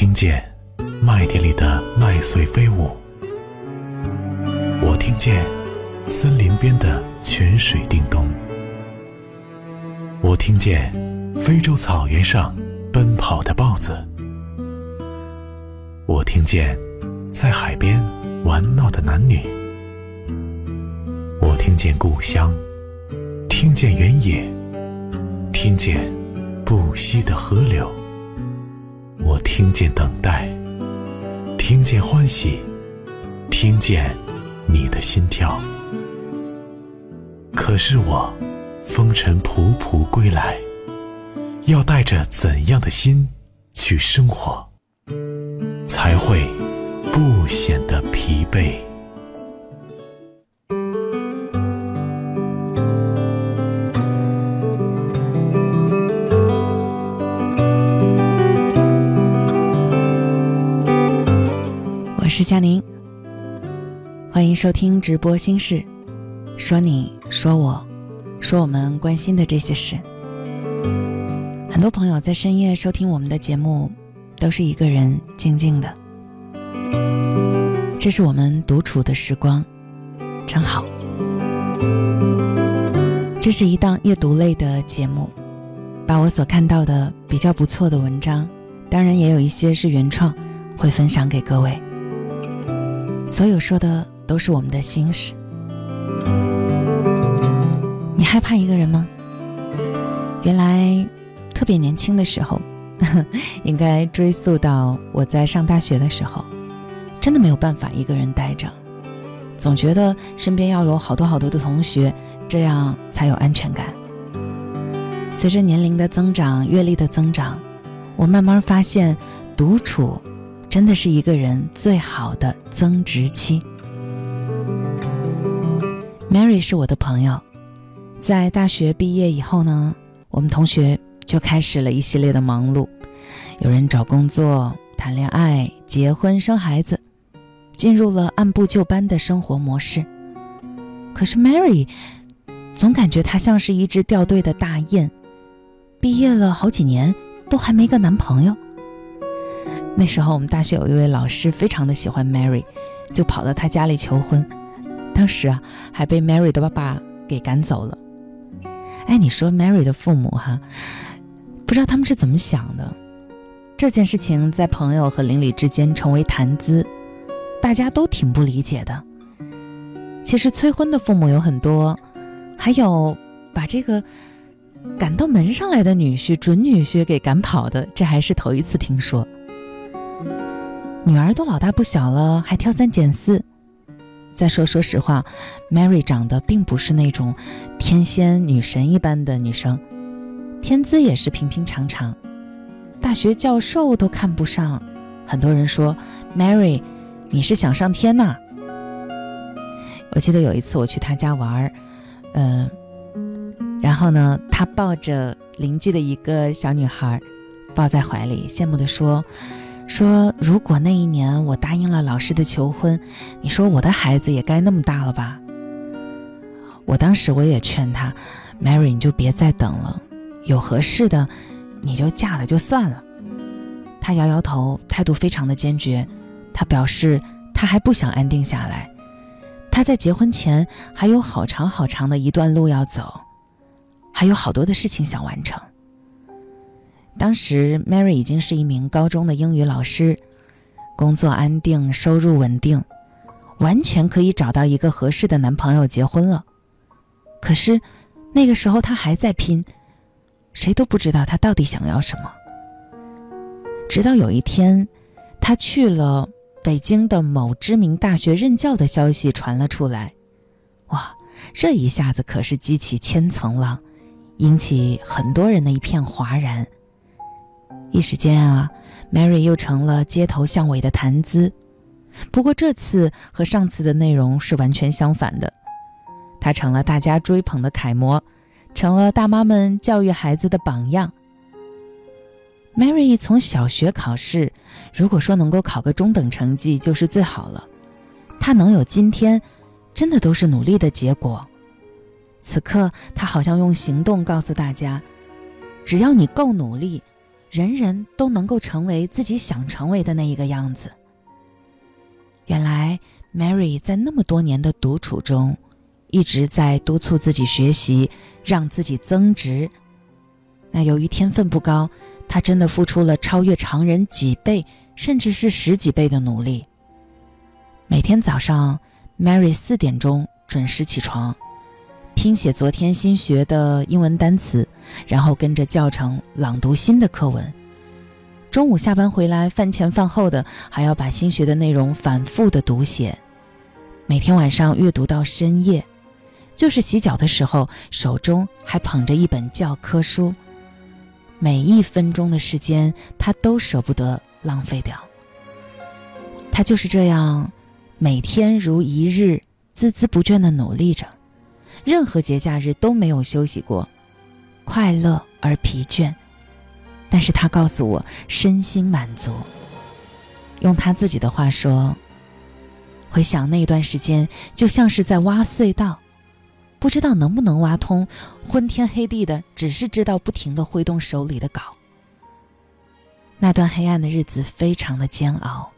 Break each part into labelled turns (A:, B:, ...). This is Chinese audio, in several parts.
A: 听见麦田里的麦穗飞舞，我听见森林边的泉水叮咚，我听见非洲草原上奔跑的豹子，我听见在海边玩闹的男女，我听见故乡，听见原野，听见不息的河流。我听见等待，听见欢喜，听见你的心跳。可是我风尘仆仆归来，要带着怎样的心去生活，才会不显得疲惫？
B: 是佳宁，欢迎收听直播心事，说你说我，说我们关心的这些事。很多朋友在深夜收听我们的节目，都是一个人静静的，这是我们独处的时光，真好。这是一档阅读类的节目，把我所看到的比较不错的文章，当然也有一些是原创，会分享给各位。所有说的都是我们的心事。你害怕一个人吗？原来，特别年轻的时候，应该追溯到我在上大学的时候，真的没有办法一个人待着，总觉得身边要有好多好多的同学，这样才有安全感。随着年龄的增长，阅历的增长，我慢慢发现，独处。真的是一个人最好的增值期。Mary 是我的朋友，在大学毕业以后呢，我们同学就开始了一系列的忙碌，有人找工作、谈恋爱、结婚、生孩子，进入了按部就班的生活模式。可是 Mary 总感觉她像是一只掉队的大雁，毕业了好几年都还没个男朋友。那时候我们大学有一位老师非常的喜欢 Mary，就跑到她家里求婚，当时啊还被 Mary 的爸爸给赶走了。哎，你说 Mary 的父母哈，不知道他们是怎么想的？这件事情在朋友和邻里之间成为谈资，大家都挺不理解的。其实催婚的父母有很多，还有把这个赶到门上来的女婿、准女婿给赶跑的，这还是头一次听说。女儿都老大不小了，还挑三拣四。再说，说实话，Mary 长得并不是那种天仙女神一般的女生，天资也是平平常常，大学教授都看不上。很多人说，Mary，你是想上天呐？我记得有一次我去她家玩儿，嗯，然后呢，她抱着邻居的一个小女孩，抱在怀里，羡慕地说。说，如果那一年我答应了老师的求婚，你说我的孩子也该那么大了吧？我当时我也劝他，Mary，你就别再等了，有合适的，你就嫁了就算了。他摇摇头，态度非常的坚决。他表示他还不想安定下来，他在结婚前还有好长好长的一段路要走，还有好多的事情想完成。当时，Mary 已经是一名高中的英语老师，工作安定，收入稳定，完全可以找到一个合适的男朋友结婚了。可是，那个时候她还在拼，谁都不知道她到底想要什么。直到有一天，她去了北京的某知名大学任教的消息传了出来，哇，这一下子可是激起千层浪，引起很多人的一片哗然。一时间啊，Mary 又成了街头巷尾的谈资。不过这次和上次的内容是完全相反的，她成了大家追捧的楷模，成了大妈们教育孩子的榜样。Mary 从小学考试，如果说能够考个中等成绩就是最好了。她能有今天，真的都是努力的结果。此刻，她好像用行动告诉大家：只要你够努力。人人都能够成为自己想成为的那一个样子。原来，Mary 在那么多年的独处中，一直在督促自己学习，让自己增值。那由于天分不高，她真的付出了超越常人几倍，甚至是十几倍的努力。每天早上，Mary 四点钟准时起床。拼写昨天新学的英文单词，然后跟着教程朗读新的课文。中午下班回来，饭前饭后的还要把新学的内容反复的读写。每天晚上阅读到深夜，就是洗脚的时候，手中还捧着一本教科书。每一分钟的时间，他都舍不得浪费掉。他就是这样，每天如一日，孜孜不倦的努力着。任何节假日都没有休息过，快乐而疲倦，但是他告诉我身心满足。用他自己的话说：“回想那段时间，就像是在挖隧道，不知道能不能挖通，昏天黑地的，只是知道不停的挥动手里的稿。那段黑暗的日子非常的煎熬，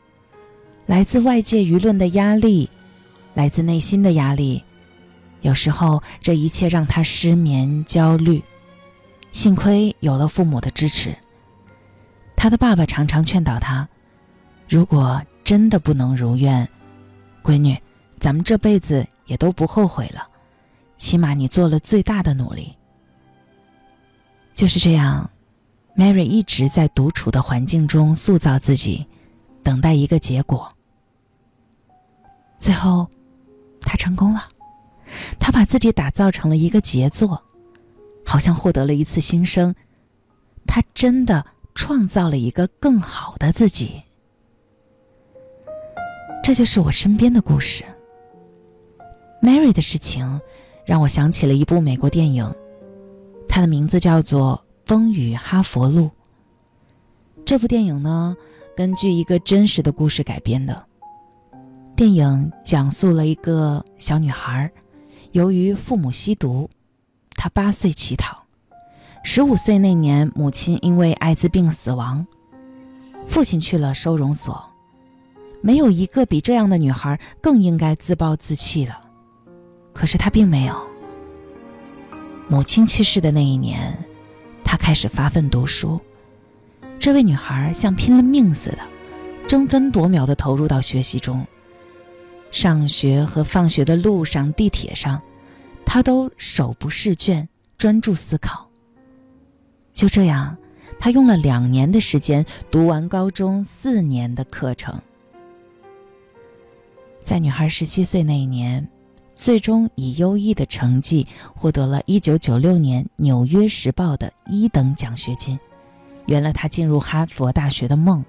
B: 来自外界舆论的压力，来自内心的压力。”有时候，这一切让他失眠、焦虑。幸亏有了父母的支持。他的爸爸常常劝导他：“如果真的不能如愿，闺女，咱们这辈子也都不后悔了。起码你做了最大的努力。”就是这样，Mary 一直在独处的环境中塑造自己，等待一个结果。最后，他成功了。他把自己打造成了一个杰作，好像获得了一次新生。他真的创造了一个更好的自己。这就是我身边的故事。Mary 的事情让我想起了一部美国电影，它的名字叫做《风雨哈佛路》。这部电影呢，根据一个真实的故事改编的。电影讲述了一个小女孩。由于父母吸毒，他八岁乞讨，十五岁那年，母亲因为艾滋病死亡，父亲去了收容所。没有一个比这样的女孩更应该自暴自弃的，可是她并没有。母亲去世的那一年，她开始发奋读书。这位女孩像拼了命似的，争分夺秒地投入到学习中。上学和放学的路上、地铁上，他都手不释卷，专注思考。就这样，他用了两年的时间读完高中四年的课程。在女孩十七岁那一年，最终以优异的成绩获得了一九九六年《纽约时报》的一等奖学金，圆了她进入哈佛大学的梦，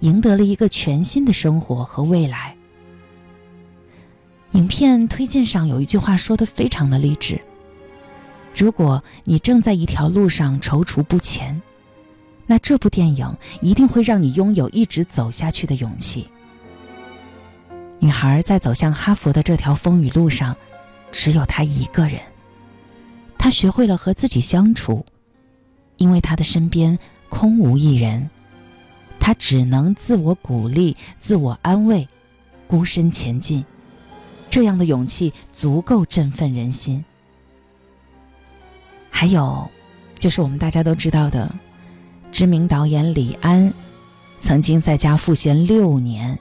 B: 赢得了一个全新的生活和未来。影片推荐上有一句话说的非常的励志：如果你正在一条路上踌躇不前，那这部电影一定会让你拥有一直走下去的勇气。女孩在走向哈佛的这条风雨路上，只有她一个人。她学会了和自己相处，因为她的身边空无一人，她只能自我鼓励、自我安慰，孤身前进。这样的勇气足够振奋人心。还有，就是我们大家都知道的，知名导演李安，曾经在家赋闲六年，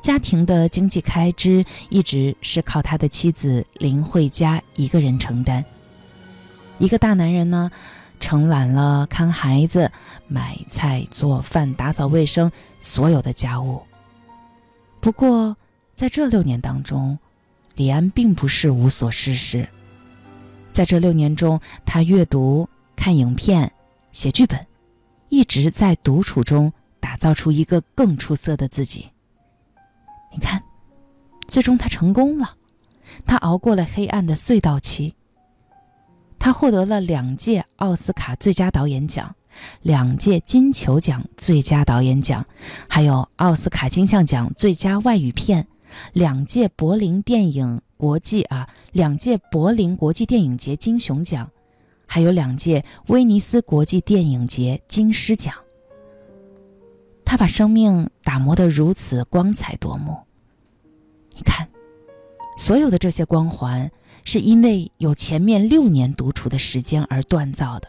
B: 家庭的经济开支一直是靠他的妻子林慧嘉一个人承担。一个大男人呢，承揽了看孩子、买菜、做饭、打扫卫生所有的家务。不过，在这六年当中，李安并不是无所事事。在这六年中，他阅读、看影片、写剧本，一直在独处中打造出一个更出色的自己。你看，最终他成功了，他熬过了黑暗的隧道期。他获得了两届奥斯卡最佳导演奖，两届金球奖最佳导演奖，还有奥斯卡金像奖最佳外语片，两届柏林电影国际啊，两届柏林国际电影节金熊奖，还有两届威尼斯国际电影节金狮奖。他把生命打磨得如此光彩夺目。你看，所有的这些光环，是因为有前面六年独处的时间而锻造的。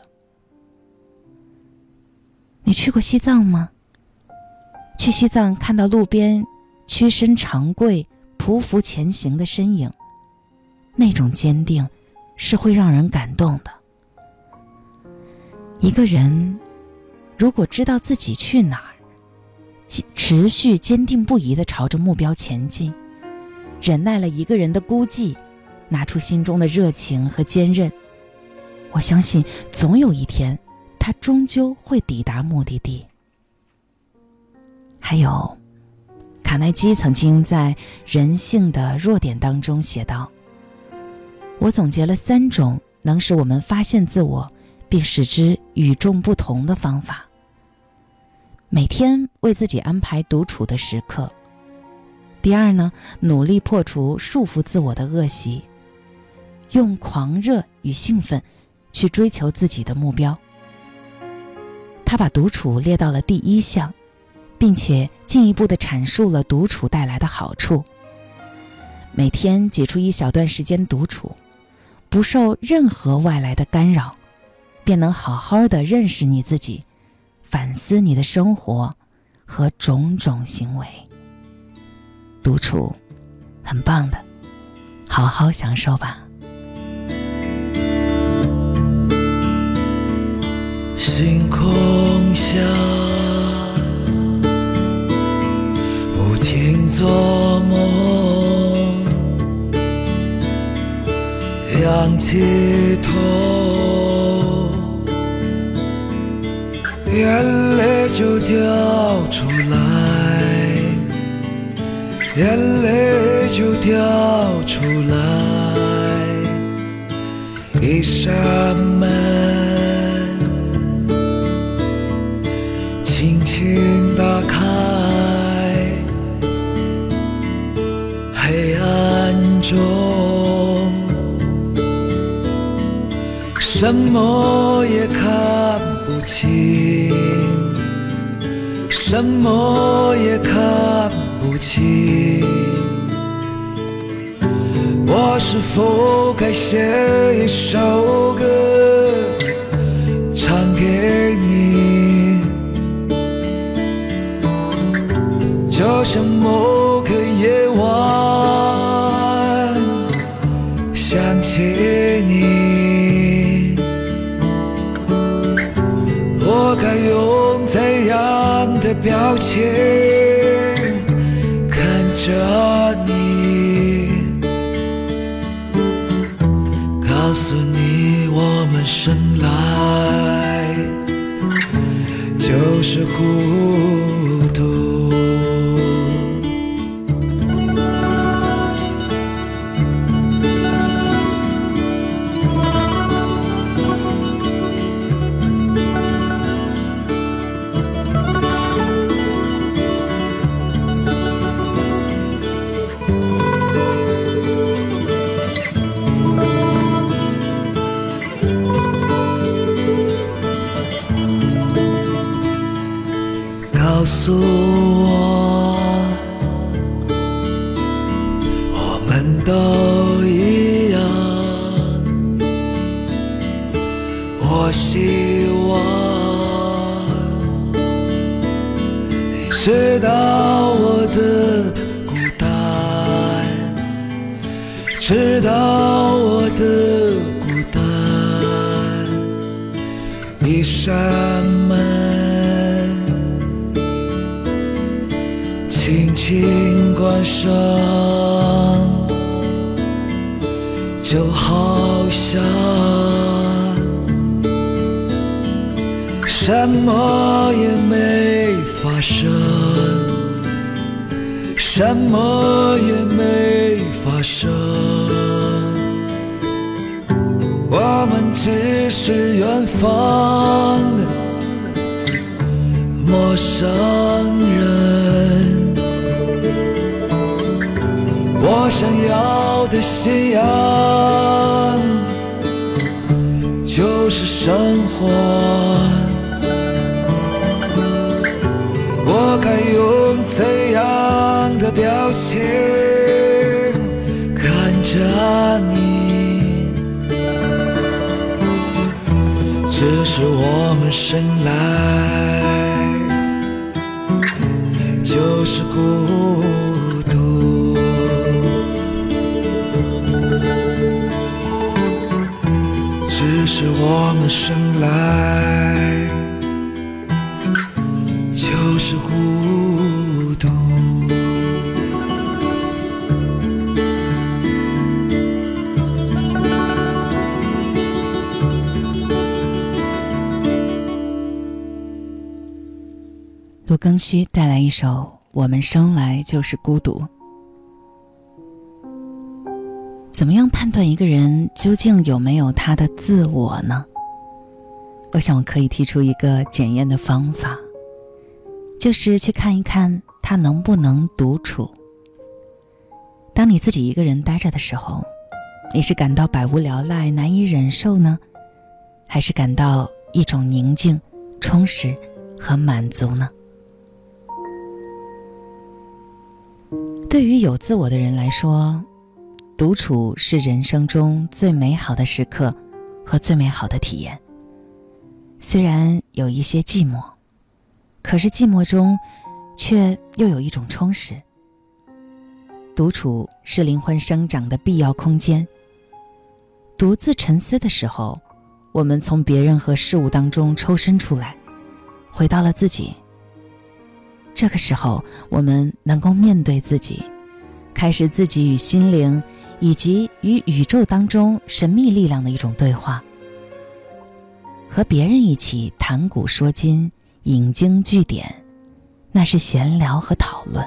B: 你去过西藏吗？去西藏看到路边屈身长跪、匍匐前行的身影，那种坚定，是会让人感动的。一个人，如果知道自己去哪儿，持续坚定不移的朝着目标前进，忍耐了一个人的孤寂，拿出心中的热情和坚韧，我相信总有一天，他终究会抵达目的地。还有，卡耐基曾经在《人性的弱点》当中写道：“我总结了三种能使我们发现自我，并使之与众不同的方法。”每天为自己安排独处的时刻。第二呢，努力破除束缚自我的恶习，用狂热与兴奋去追求自己的目标。他把独处列到了第一项，并且进一步的阐述了独处带来的好处。每天挤出一小段时间独处，不受任何外来的干扰，便能好好的认识你自己。反思你的生活和种种行为，独处很棒的，好好享受吧。
C: 星空下，做梦，仰起头。眼泪就掉出来，眼泪就掉出来。一扇门，什么也看不清，什么也看不清。我是否该写一首歌，唱给你？就像某的什么也没发生，什么也没发生。我们只是远方的陌生人。我想要的信仰，就是生活。该用怎样的表情看着你？只是我们生来就是孤独。只是我们生来
B: 更需带来一首《我们生来就是孤独》。怎么样判断一个人究竟有没有他的自我呢？我想我可以提出一个检验的方法，就是去看一看他能不能独处。当你自己一个人待着的时候，你是感到百无聊赖、难以忍受呢，还是感到一种宁静、充实和满足呢？对于有自我的人来说，独处是人生中最美好的时刻和最美好的体验。虽然有一些寂寞，可是寂寞中却又有一种充实。独处是灵魂生长的必要空间。独自沉思的时候，我们从别人和事物当中抽身出来，回到了自己。这个时候，我们能够面对自己，开始自己与心灵以及与宇宙当中神秘力量的一种对话。和别人一起谈古说今、引经据典，那是闲聊和讨论；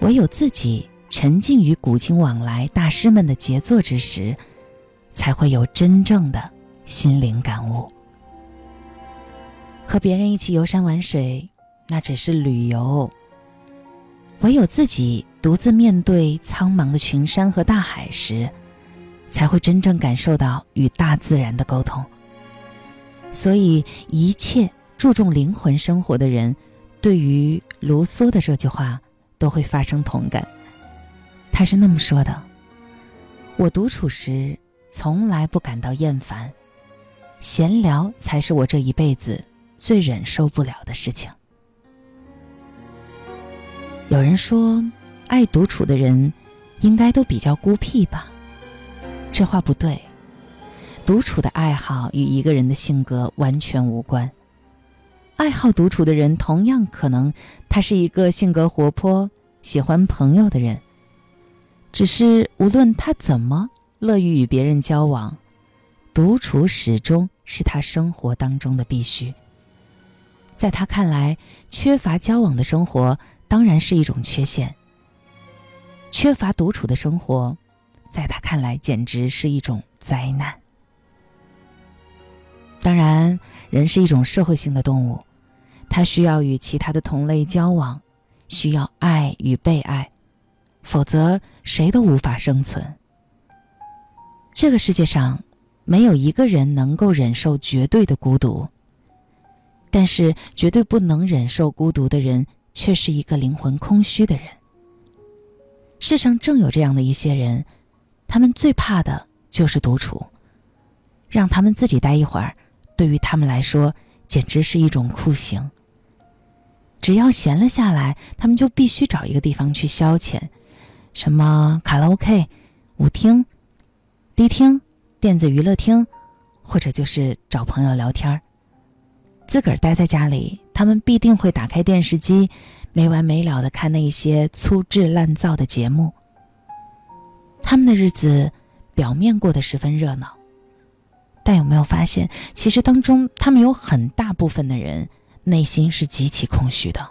B: 唯有自己沉浸于古今往来大师们的杰作之时，才会有真正的心灵感悟。和别人一起游山玩水。那只是旅游。唯有自己独自面对苍茫的群山和大海时，才会真正感受到与大自然的沟通。所以，一切注重灵魂生活的人，对于卢梭的这句话都会发生同感。他是那么说的：“我独处时从来不感到厌烦，闲聊才是我这一辈子最忍受不了的事情。”有人说，爱独处的人，应该都比较孤僻吧？这话不对。独处的爱好与一个人的性格完全无关。爱好独处的人，同样可能他是一个性格活泼、喜欢朋友的人。只是无论他怎么乐于与别人交往，独处始终是他生活当中的必须。在他看来，缺乏交往的生活。当然是一种缺陷。缺乏独处的生活，在他看来简直是一种灾难。当然，人是一种社会性的动物，他需要与其他的同类交往，需要爱与被爱，否则谁都无法生存。这个世界上，没有一个人能够忍受绝对的孤独，但是绝对不能忍受孤独的人。却是一个灵魂空虚的人。世上正有这样的一些人，他们最怕的就是独处，让他们自己待一会儿，对于他们来说简直是一种酷刑。只要闲了下来，他们就必须找一个地方去消遣，什么卡拉 OK、舞厅、迪厅、电子娱乐厅，或者就是找朋友聊天儿。自个儿待在家里，他们必定会打开电视机，没完没了的看那些粗制滥造的节目。他们的日子表面过得十分热闹，但有没有发现，其实当中他们有很大部分的人内心是极其空虚的。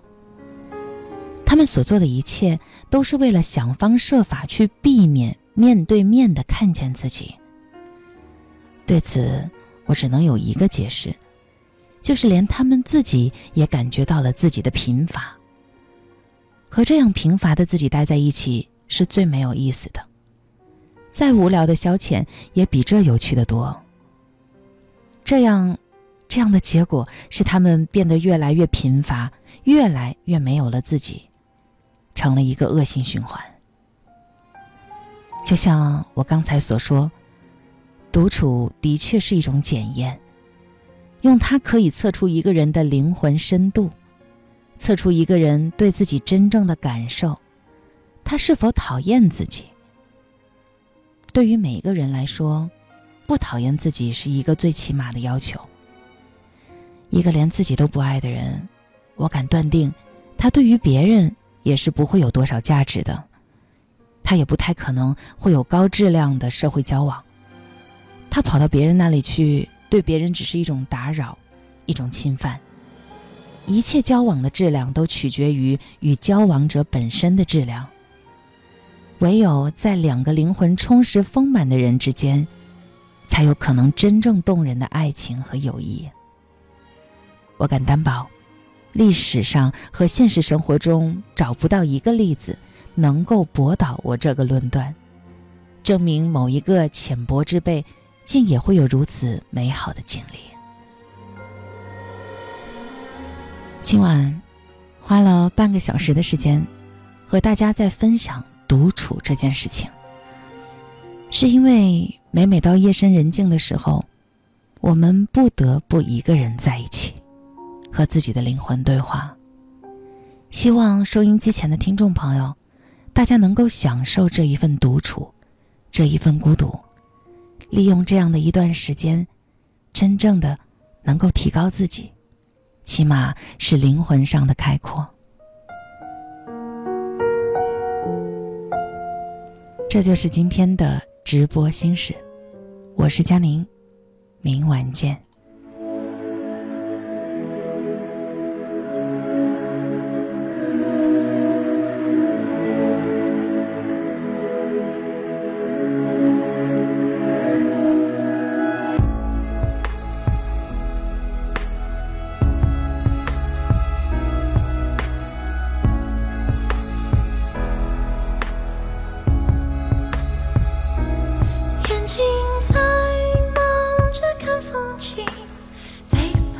B: 他们所做的一切，都是为了想方设法去避免面对面的看见自己。对此，我只能有一个解释。就是连他们自己也感觉到了自己的贫乏。和这样贫乏的自己待在一起是最没有意思的。再无聊的消遣也比这有趣的多。这样，这样的结果是他们变得越来越贫乏，越来越没有了自己，成了一个恶性循环。就像我刚才所说，独处的确是一种检验，用它可以测出一个人的灵魂深度，测出一个人对自己真正的感受，他是否讨厌自己。对于每一个人来说，不讨厌自己是一个最起码的要求。一个连自己都不爱的人，我敢断定，他对于别人也是不会有多少价值的。他也不太可能会有高质量的社会交往。他跑到别人那里去，对别人只是一种打扰，一种侵犯。一切交往的质量都取决于与交往者本身的质量。唯有在两个灵魂充实丰满的人之间，才有可能真正动人的爱情和友谊。我敢担保，历史上和现实生活中找不到一个例子能够驳倒我这个论断，证明某一个浅薄之辈竟也会有如此美好的经历。今晚花了半个小时的时间，和大家在分享。独处这件事情，是因为每每到夜深人静的时候，我们不得不一个人在一起，和自己的灵魂对话。希望收音机前的听众朋友，大家能够享受这一份独处，这一份孤独，利用这样的一段时间，真正的能够提高自己，起码是灵魂上的开阔。这就是今天的直播心事，我是佳宁，明晚见。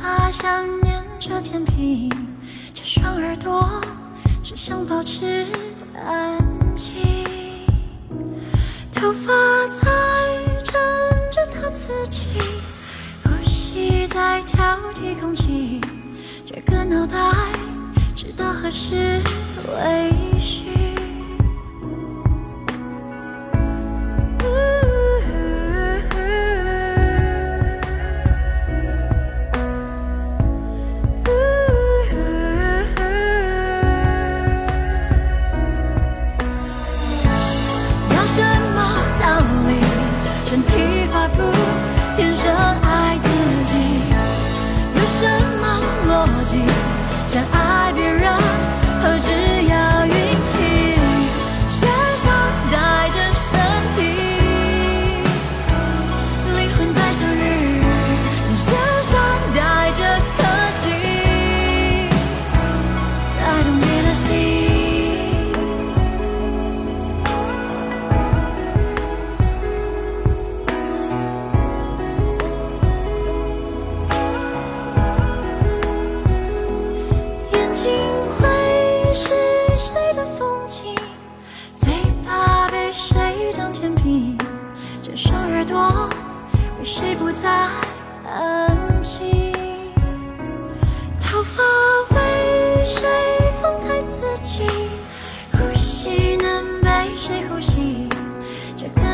D: 他想念着天平，这双耳朵只想保持安静，头发在枕着他自己，呼吸在挑剔空气，这个脑袋知道何时为。相爱别人何止？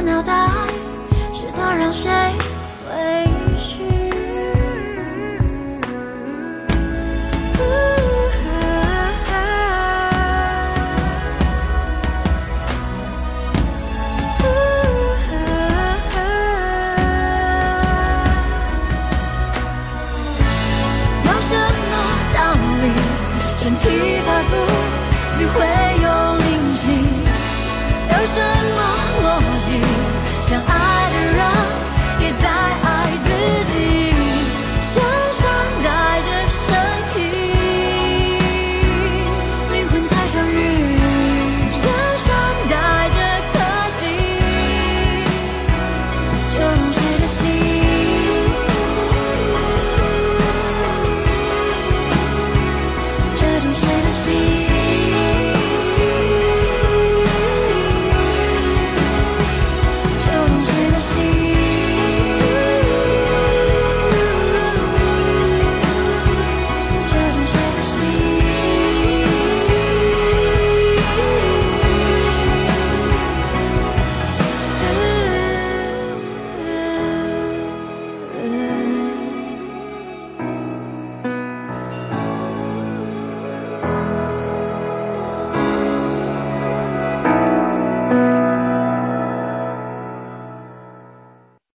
D: 脑袋，是他让谁